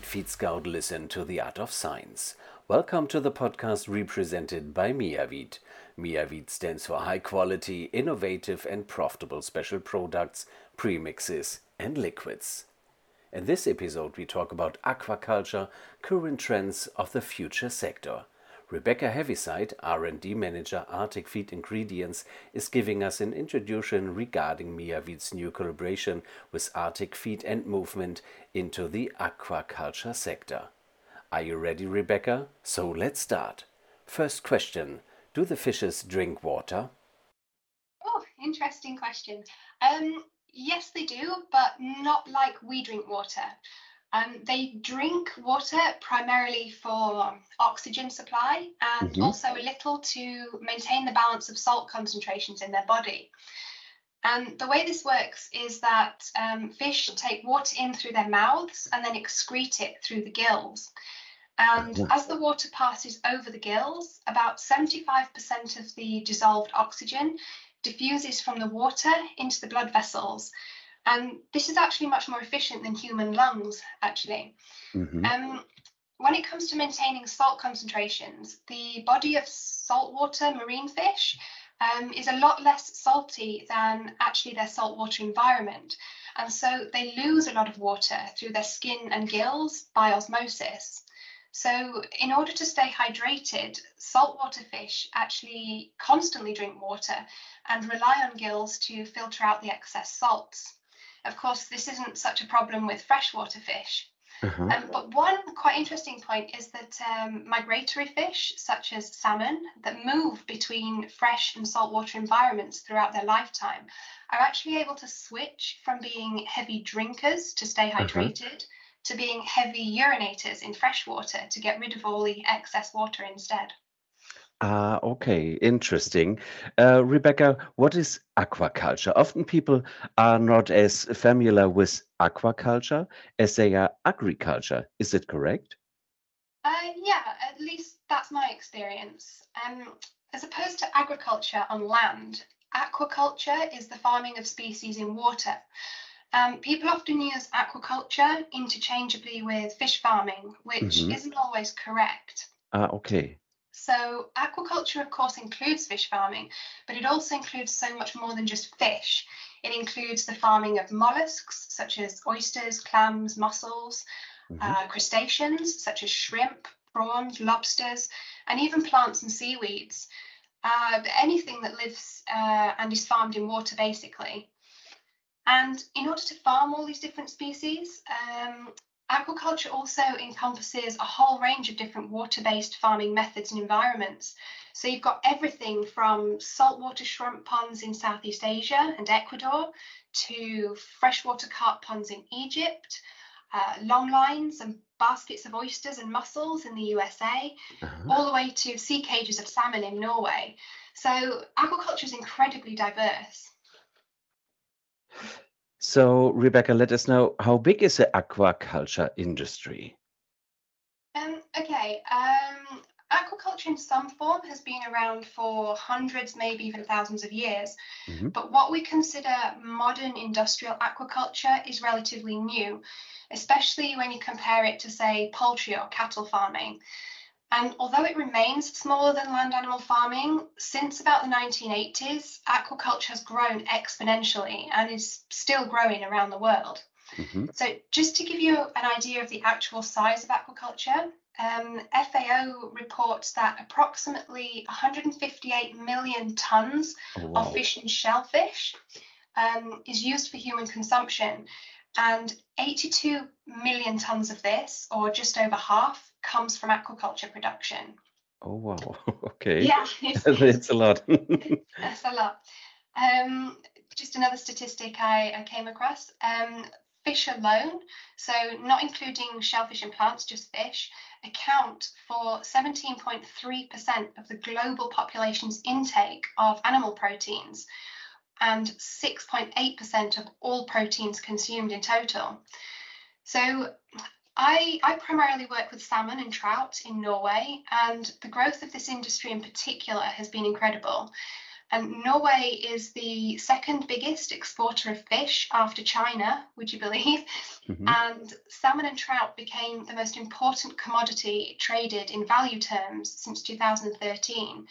Feed Scout Listen to the Art of Science. Welcome to the podcast represented by Miavit. Miavit stands for high quality, innovative, and profitable special products, premixes, and liquids. In this episode, we talk about aquaculture, current trends of the future sector. Rebecca Heaviside, R&D Manager Arctic Feed Ingredients, is giving us an introduction regarding Miavit's new collaboration with Arctic Feed and movement into the aquaculture sector. Are you ready, Rebecca? So let's start. First question Do the fishes drink water? Oh, interesting question. Um, yes, they do, but not like we drink water. Um, they drink water primarily for oxygen supply and mm-hmm. also a little to maintain the balance of salt concentrations in their body. And the way this works is that um, fish take water in through their mouths and then excrete it through the gills. And as the water passes over the gills, about 75% of the dissolved oxygen diffuses from the water into the blood vessels and this is actually much more efficient than human lungs, actually. Mm-hmm. Um, when it comes to maintaining salt concentrations, the body of saltwater marine fish um, is a lot less salty than actually their saltwater environment. And so they lose a lot of water through their skin and gills by osmosis. So, in order to stay hydrated, saltwater fish actually constantly drink water and rely on gills to filter out the excess salts. Of course, this isn't such a problem with freshwater fish. Uh-huh. Um, but one quite interesting point is that um, migratory fish, such as salmon, that move between fresh and saltwater environments throughout their lifetime, are actually able to switch from being heavy drinkers to stay uh-huh. hydrated uh-huh. to being heavy urinators in freshwater to get rid of all the excess water instead. Ah, okay, interesting. Uh, Rebecca, what is aquaculture? Often people are not as familiar with aquaculture as they are agriculture. Is it correct? Uh, yeah, at least that's my experience. Um, as opposed to agriculture on land, aquaculture is the farming of species in water. Um, people often use aquaculture interchangeably with fish farming, which mm-hmm. isn't always correct. Ah, okay. So, aquaculture, of course, includes fish farming, but it also includes so much more than just fish. It includes the farming of mollusks, such as oysters, clams, mussels, mm-hmm. uh, crustaceans, such as shrimp, prawns, lobsters, and even plants and seaweeds. Uh, anything that lives uh, and is farmed in water, basically. And in order to farm all these different species, um, Aquaculture also encompasses a whole range of different water-based farming methods and environments. So you've got everything from saltwater shrimp ponds in Southeast Asia and Ecuador to freshwater carp ponds in Egypt, uh, long lines and baskets of oysters and mussels in the USA, uh-huh. all the way to sea cages of salmon in Norway. So aquaculture is incredibly diverse. So, Rebecca, let us know how big is the aquaculture industry? Um, okay, um, aquaculture in some form has been around for hundreds, maybe even thousands of years. Mm-hmm. But what we consider modern industrial aquaculture is relatively new, especially when you compare it to, say, poultry or cattle farming. And although it remains smaller than land animal farming, since about the 1980s, aquaculture has grown exponentially and is still growing around the world. Mm-hmm. So, just to give you an idea of the actual size of aquaculture, um, FAO reports that approximately 158 million tons oh, of fish and shellfish um, is used for human consumption, and 82 million tons of this, or just over half, comes from aquaculture production. Oh wow! Okay. Yeah, it's, it's a lot. that's a lot. Um, just another statistic I, I came across. Um, fish alone, so not including shellfish and plants, just fish, account for 17.3% of the global population's intake of animal proteins and 6.8% of all proteins consumed in total. So I, I primarily work with salmon and trout in Norway, and the growth of this industry in particular has been incredible. And Norway is the second biggest exporter of fish after China, would you believe? Mm-hmm. And salmon and trout became the most important commodity traded in value terms since 2013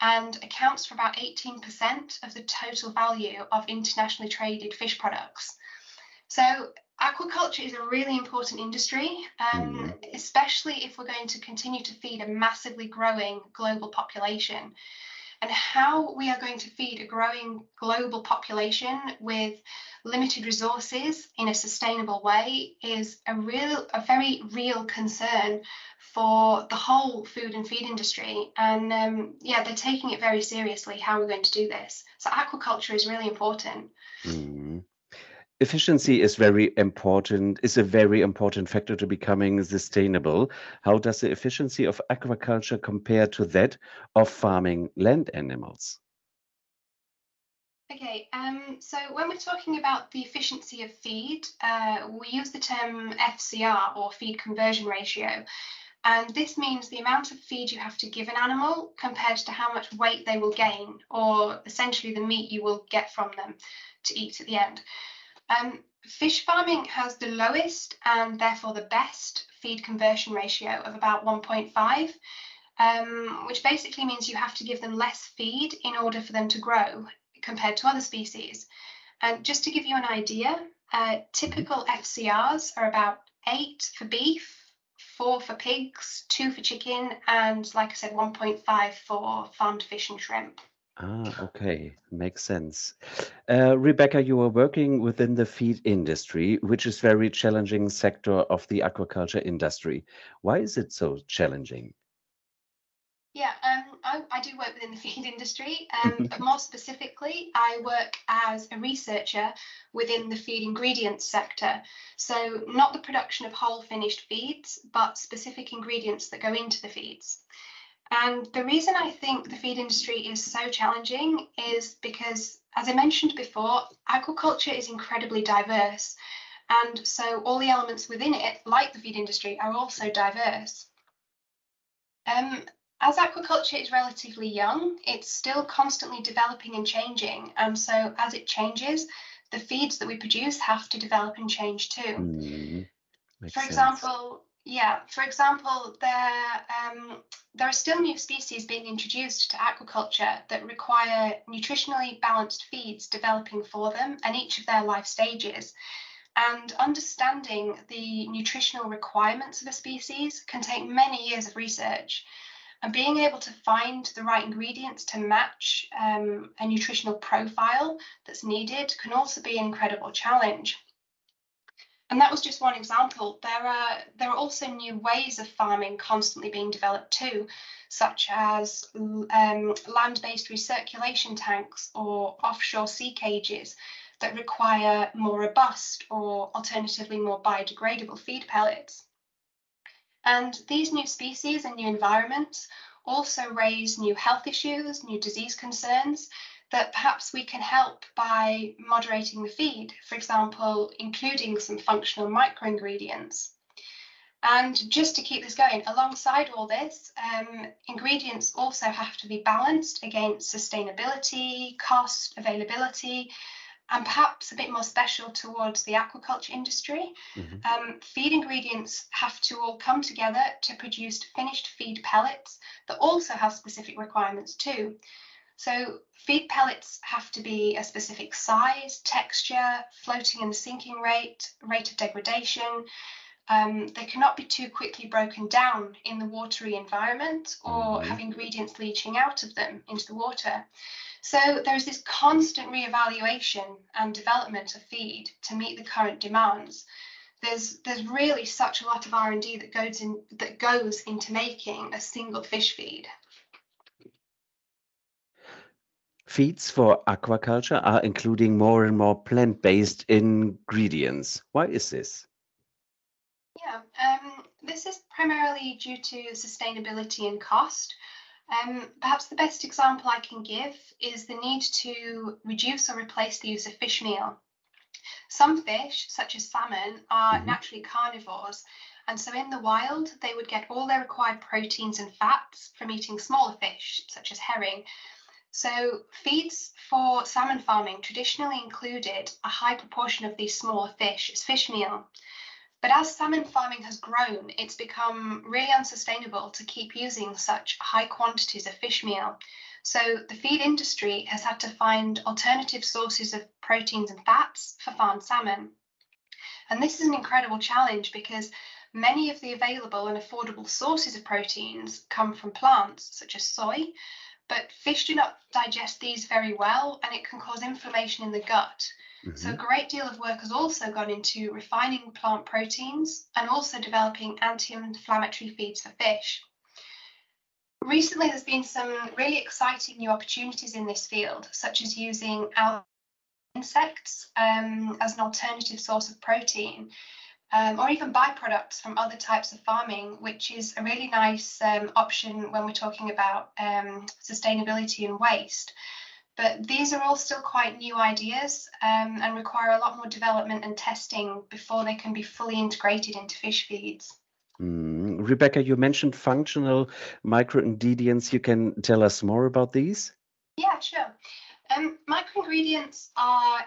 and accounts for about 18% of the total value of internationally traded fish products. So aquaculture is a really important industry, um, mm. especially if we're going to continue to feed a massively growing global population. And how we are going to feed a growing global population with limited resources in a sustainable way is a real a very real concern for the whole food and feed industry. And um, yeah they're taking it very seriously how we're going to do this. So aquaculture is really important. Mm efficiency is very important is a very important factor to becoming sustainable. How does the efficiency of aquaculture compare to that of farming land animals? Okay um, so when we're talking about the efficiency of feed uh, we use the term FCR or feed conversion ratio. And this means the amount of feed you have to give an animal compared to how much weight they will gain or essentially the meat you will get from them to eat at the end um, fish farming has the lowest and therefore the best feed conversion ratio of about 1.5, um, which basically means you have to give them less feed in order for them to grow compared to other species. And just to give you an idea, uh, typical FCRs are about eight for beef, four for pigs, two for chicken, and like I said, 1.5 for farmed fish and shrimp. Ah, okay. Makes sense. Uh, Rebecca, you are working within the feed industry, which is very challenging sector of the aquaculture industry. Why is it so challenging? Yeah, um, I, I do work within the feed industry, um, but more specifically, I work as a researcher within the feed ingredients sector. So, not the production of whole finished feeds, but specific ingredients that go into the feeds. And the reason I think the feed industry is so challenging is because, as I mentioned before, aquaculture is incredibly diverse. And so all the elements within it, like the feed industry, are also diverse. Um, as aquaculture is relatively young, it's still constantly developing and changing. And so as it changes, the feeds that we produce have to develop and change too. Mm, For example, yeah, for example, there, um, there are still new species being introduced to aquaculture that require nutritionally balanced feeds developing for them and each of their life stages. And understanding the nutritional requirements of a species can take many years of research. And being able to find the right ingredients to match um, a nutritional profile that's needed can also be an incredible challenge. And that was just one example. There are there are also new ways of farming constantly being developed too, such as um, land-based recirculation tanks or offshore sea cages that require more robust or alternatively more biodegradable feed pellets. And these new species and new environments also raise new health issues, new disease concerns, that perhaps we can help by moderating the feed, for example, including some functional microingredients. And just to keep this going, alongside all this, um, ingredients also have to be balanced against sustainability, cost, availability, and perhaps a bit more special towards the aquaculture industry. Mm-hmm. Um, feed ingredients have to all come together to produce finished feed pellets that also have specific requirements too. So feed pellets have to be a specific size, texture, floating and sinking rate, rate of degradation. Um, they cannot be too quickly broken down in the watery environment or mm-hmm. have ingredients leaching out of them into the water. So there's this constant re-evaluation and development of feed to meet the current demands. There's there's really such a lot of R&D that goes in that goes into making a single fish feed. Feeds for aquaculture are including more and more plant-based ingredients. Why is this? Yeah, um, this is primarily due to sustainability and cost. Um, perhaps the best example I can give is the need to reduce or replace the use of fish meal. Some fish, such as salmon, are mm -hmm. naturally carnivores, and so in the wild, they would get all their required proteins and fats from eating smaller fish, such as herring, So feeds for salmon farming traditionally included a high proportion of these smaller fish as fish meal. But as salmon farming has grown, it's become really unsustainable to keep using such high quantities of fish meal. So the feed industry has had to find alternative sources of proteins and fats for farmed salmon. And this is an incredible challenge because many of the available and affordable sources of proteins come from plants, such as soy, but fish do not digest these very well and it can cause inflammation in the gut. Mm-hmm. So, a great deal of work has also gone into refining plant proteins and also developing anti inflammatory feeds for fish. Recently, there's been some really exciting new opportunities in this field, such as using insects um, as an alternative source of protein. Um, or even byproducts from other types of farming, which is a really nice um, option when we're talking about um, sustainability and waste. But these are all still quite new ideas um, and require a lot more development and testing before they can be fully integrated into fish feeds. Mm. Rebecca, you mentioned functional microingredients. You can tell us more about these? Yeah, sure. Um, microingredients are,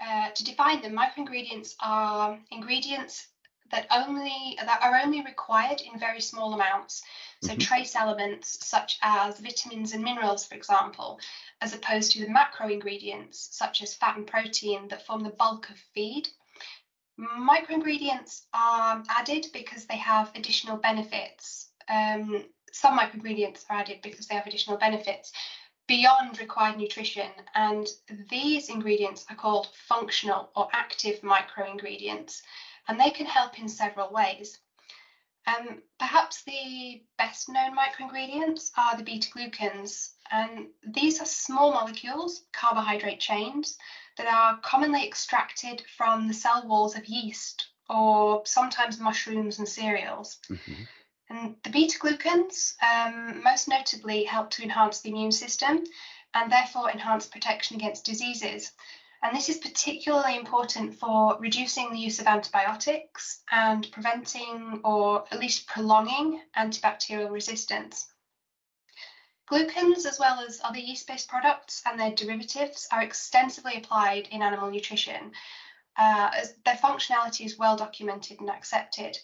uh, to define them, microingredients are ingredients that only that are only required in very small amounts. So mm-hmm. trace elements such as vitamins and minerals, for example, as opposed to the macro ingredients such as fat and protein that form the bulk of feed. Microingredients are added because they have additional benefits. Um, some microingredients are added because they have additional benefits beyond required nutrition, and these ingredients are called functional or active microingredients, and they can help in several ways. Um, perhaps the best known microingredients are the beta glucans, and these are small molecules, carbohydrate chains, that are commonly extracted from the cell walls of yeast or sometimes mushrooms and cereals. Mm-hmm. And the beta glucans um, most notably help to enhance the immune system and therefore enhance protection against diseases. And this is particularly important for reducing the use of antibiotics and preventing or at least prolonging antibacterial resistance. Glucans, as well as other yeast based products and their derivatives, are extensively applied in animal nutrition. Uh, as their functionality is well documented and accepted.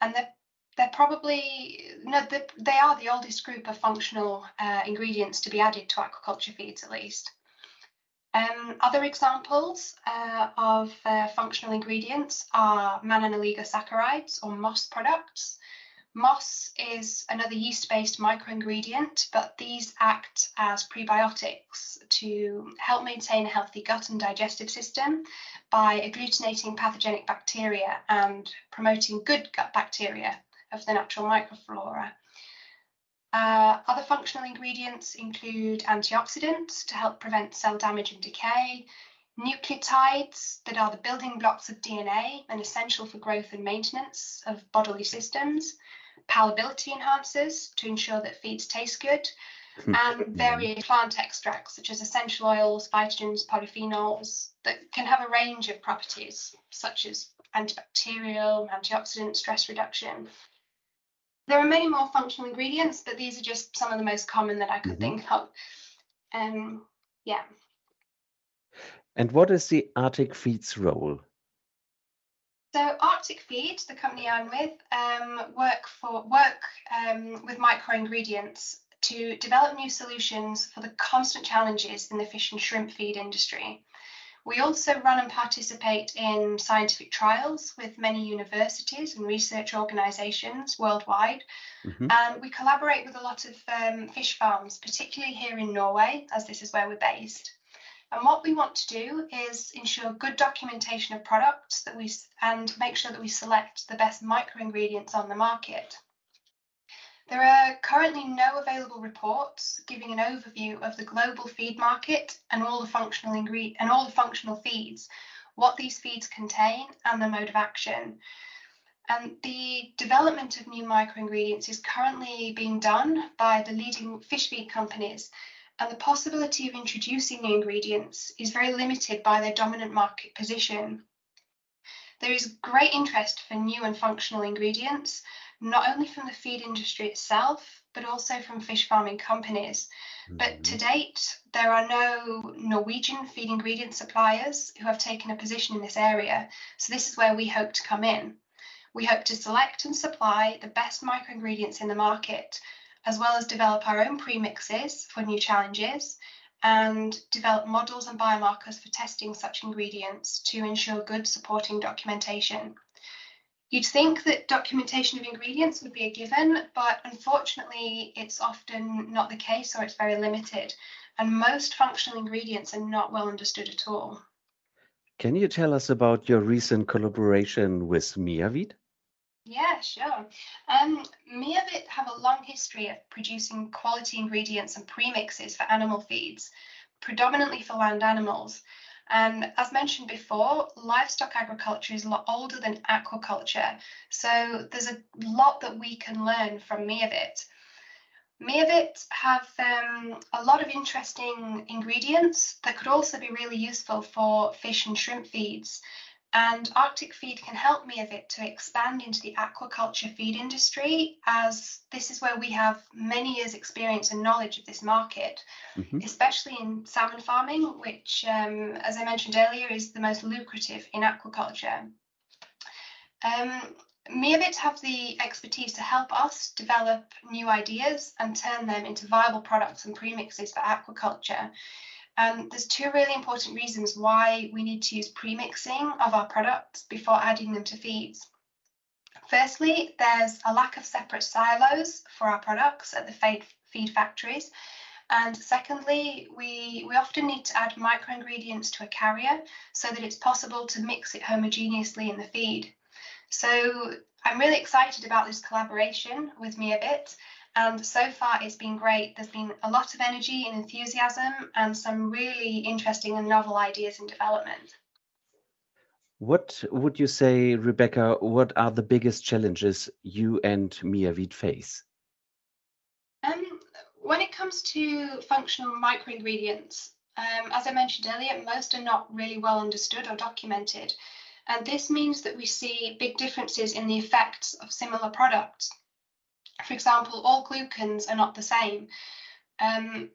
And they're, they're probably, no, they are the oldest group of functional uh, ingredients to be added to aquaculture feeds, at least. Um, other examples uh, of uh, functional ingredients are mannan-oligosaccharides or MOS products. MOS is another yeast-based microingredient, but these act as prebiotics to help maintain a healthy gut and digestive system by agglutinating pathogenic bacteria and promoting good gut bacteria of the natural microflora. Uh, other functional ingredients include antioxidants to help prevent cell damage and decay, nucleotides that are the building blocks of DNA and essential for growth and maintenance of bodily systems, palatability enhancers to ensure that feeds taste good, and various plant extracts such as essential oils, phytogens, polyphenols that can have a range of properties such as antibacterial, antioxidant, stress reduction, there are many more functional ingredients, but these are just some of the most common that I could mm-hmm. think of. Um, yeah. And what is the Arctic Feeds role? So Arctic Feed, the company I'm with, um, work for work um, with micro ingredients to develop new solutions for the constant challenges in the fish and shrimp feed industry. We also run and participate in scientific trials with many universities and research organisations worldwide. Mm-hmm. And we collaborate with a lot of um, fish farms, particularly here in Norway, as this is where we're based. And what we want to do is ensure good documentation of products that we and make sure that we select the best micro ingredients on the market. There are currently no available reports giving an overview of the global feed market and all the functional and all the functional feeds, what these feeds contain, and the mode of action. And the development of new microingredients is currently being done by the leading fish feed companies, and the possibility of introducing new ingredients is very limited by their dominant market position. There is great interest for new and functional ingredients, not only from the feed industry itself, but also from fish farming companies. Mm-hmm. But to date, there are no Norwegian feed ingredient suppliers who have taken a position in this area. So this is where we hope to come in. We hope to select and supply the best microingredients in the market, as well as develop our own premixes for new challenges and develop models and biomarkers for testing such ingredients to ensure good supporting documentation. You'd think that documentation of ingredients would be a given, but unfortunately, it's often not the case or it's very limited. And most functional ingredients are not well understood at all. Can you tell us about your recent collaboration with Miavit? Yeah, sure. Um, Miavit have a long history of producing quality ingredients and premixes for animal feeds, predominantly for land animals. And as mentioned before, livestock agriculture is a lot older than aquaculture. So there's a lot that we can learn from Miavit. Miavit have um, a lot of interesting ingredients that could also be really useful for fish and shrimp feeds. And Arctic Feed can help Miavit to expand into the aquaculture feed industry, as this is where we have many years' experience and knowledge of this market, mm-hmm. especially in salmon farming, which, um, as I mentioned earlier, is the most lucrative in aquaculture. Um, Miavit have the expertise to help us develop new ideas and turn them into viable products and premixes for aquaculture. Um, there's two really important reasons why we need to use premixing of our products before adding them to feeds. Firstly, there's a lack of separate silos for our products at the feed, factories. And secondly, we, we often need to add microingredients to a carrier so that it's possible to mix it homogeneously in the feed. So I'm really excited about this collaboration with Miavit and so far, it's been great. There's been a lot of energy and enthusiasm, and some really interesting and novel ideas in development. What would you say, Rebecca? What are the biggest challenges you and Miavit face? Um, when it comes to functional microingredients, um, as I mentioned earlier, most are not really well understood or documented. And this means that we see big differences in the effects of similar products for example, all glucans are not the same. Um,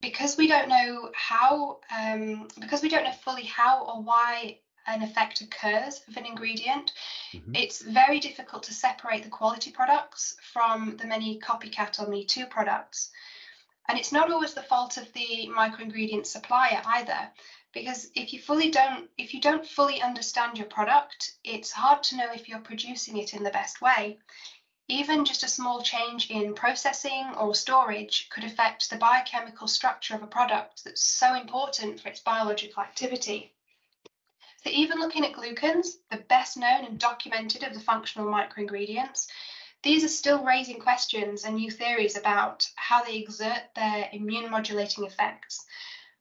because we don't know how, um, because we don't know fully how or why an effect occurs of an ingredient, mm-hmm. it's very difficult to separate the quality products from the many copycat or Me Too products. And it's not always the fault of the microingredient supplier either, because if you fully don't, if you don't fully understand your product, it's hard to know if you're producing it in the best way. Even just a small change in processing or storage could affect the biochemical structure of a product that's so important for its biological activity. So even looking at glucans, the best known and documented of the functional microingredients, these are still raising questions and new theories about how they exert their immune modulating effects.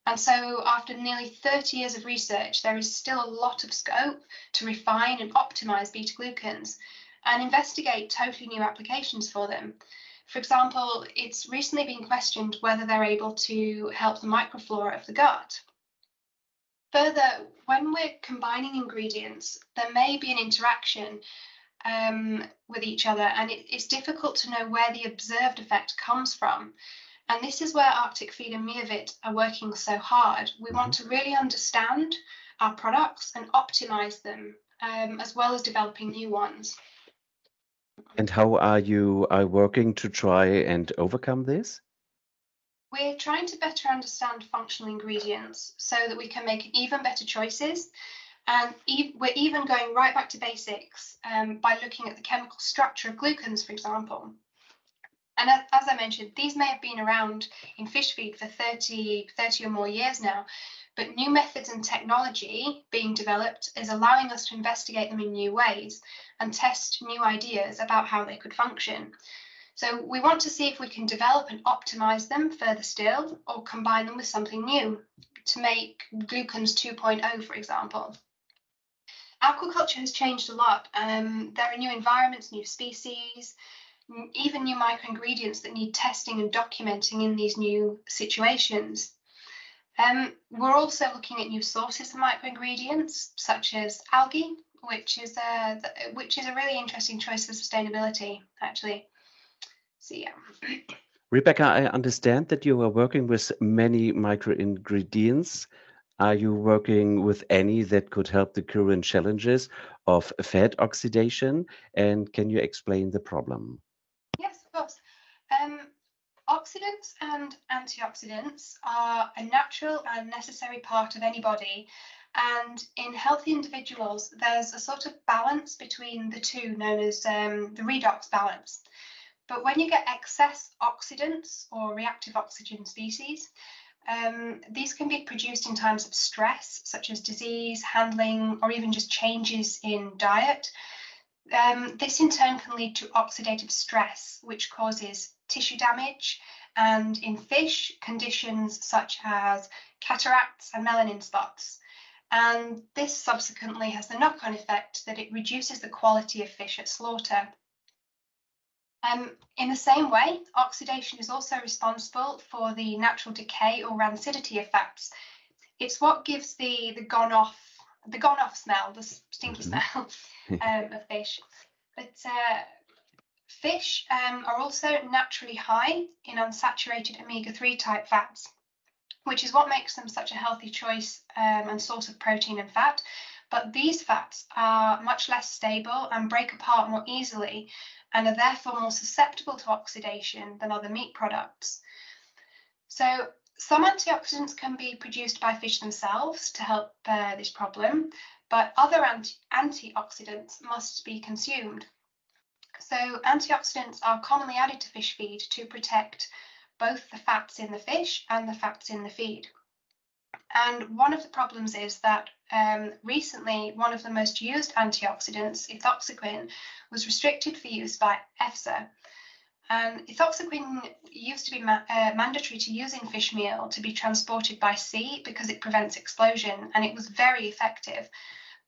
And so, after nearly 30 years of research, there is still a lot of scope to refine and optimize beta glucans and investigate totally new applications for them. For example, it's recently been questioned whether they're able to help the microflora of the gut. Further, when we're combining ingredients, there may be an interaction um, with each other, and it, it's difficult to know where the observed effect comes from. And this is where Arctic Feed and Miavit are working so hard. We want mm-hmm. to really understand our products and optimize them, um, as well as developing new ones. And how are you are working to try and overcome this? We're trying to better understand functional ingredients so that we can make even better choices. And e we're even going right back to basics um, by looking at the chemical structure of glucans, for example. And as, I mentioned, these may have been around in fish feed for 30, 30 or more years now, but new methods and technology being developed is allowing us to investigate them in new ways and test new ideas about how they could function. So we want to see if we can develop and optimize them further still or combine them with something new to make glucans 2.0, for example. Aquaculture has changed a lot. Um, there are new environments, new species, even new microingredients that need testing and documenting in these new situations. Um, we're also looking at new sources of microingredients, such as algae, which is a which is a really interesting choice for sustainability, actually. So yeah. Rebecca, I understand that you are working with many micro ingredients. Are you working with any that could help the current challenges of fat oxidation? And can you explain the problem? Yes, of course. Um, oxidants and antioxidants are a natural and necessary part of any body. And in healthy individuals, there's a sort of balance between the two known as um, the redox balance. But when you get excess oxidants or reactive oxygen species, um, these can be produced in times of stress, such as disease, handling, or even just changes in diet. Um, this in turn can lead to oxidative stress, which causes tissue damage, and in fish, conditions such as cataracts and melanin spots. And this subsequently has the knock on effect that it reduces the quality of fish at slaughter. Um, in the same way, oxidation is also responsible for the natural decay or rancidity effects. It's what gives the, the gone off the gone off smell, the stinky mm-hmm. smell um, of fish. But uh, fish um, are also naturally high in unsaturated omega-3 type fats, which is what makes them such a healthy choice um, and source of protein and fat. But these fats are much less stable and break apart more easily and are therefore more susceptible to oxidation than other meat products. So some antioxidants can be produced by fish themselves to help uh, this problem, but other anti antioxidants must be consumed. So antioxidants are commonly added to fish feed to protect both the fats in the fish and the fats in the feed. And one of the problems is that um, recently one of the most used antioxidants, ethoxyquin, was restricted for use by EFSA. And ethoxyquin used to be ma uh, mandatory to use in fish meal to be transported by sea because it prevents explosion and it was very effective.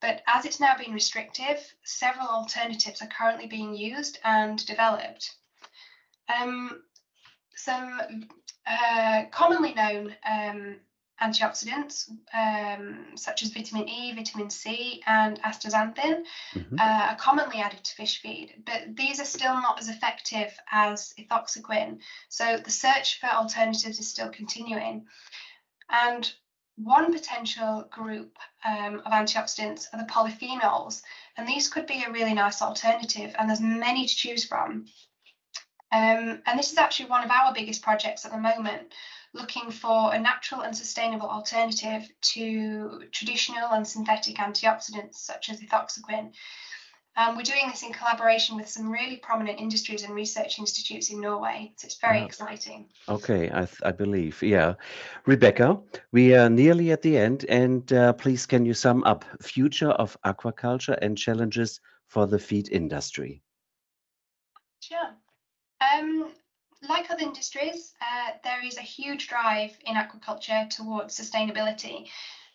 But as it's now been restrictive, several alternatives are currently being used and developed. Um, some uh, commonly known um, antioxidants um, such as vitamin E, vitamin C, and astaxanthin mm-hmm. uh, are commonly added to fish feed, but these are still not as effective as ethoxyquin. So the search for alternatives is still continuing. And one potential group um, of antioxidants are the polyphenols, and these could be a really nice alternative, and there's many to choose from. Um, and this is actually one of our biggest projects at the moment looking for a natural and sustainable alternative to traditional and synthetic antioxidants such as ethoxyquin. Um, we're doing this in collaboration with some really prominent industries and research institutes in Norway. So it's very uh, exciting. Okay, I, I, believe. Yeah. Rebecca, we are nearly at the end. And uh, please, can you sum up future of aquaculture and challenges for the feed industry? Sure. Um, like other industries, uh, there is a huge drive in aquaculture towards sustainability,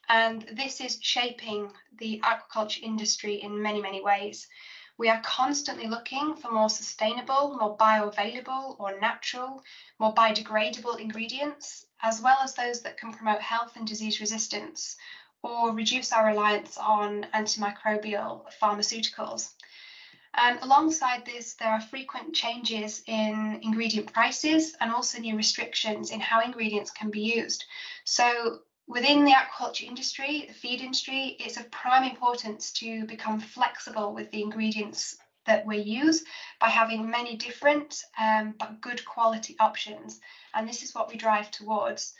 and this is shaping the aquaculture industry in many, many ways. We are constantly looking for more sustainable, more bioavailable or natural, more biodegradable ingredients, as well as those that can promote health and disease resistance or reduce our reliance on antimicrobial pharmaceuticals. And alongside this, there are frequent changes in ingredient prices and also new restrictions in how ingredients can be used. So within the aquaculture industry, the feed industry, it's of prime importance to become flexible with the ingredients that we use by having many different um, but good quality options. And this is what we drive towards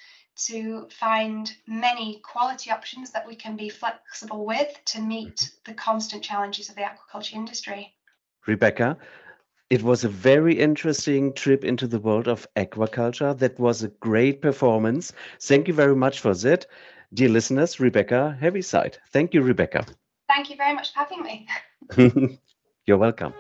to find many quality options that we can be flexible with to meet the constant challenges of the aquaculture industry. Rebecca. It was a very interesting trip into the world of aquaculture. That was a great performance. Thank you very much for that. Dear listeners, Rebecca Heaviside. Thank you, Rebecca. Thank you very much for having me. You're welcome.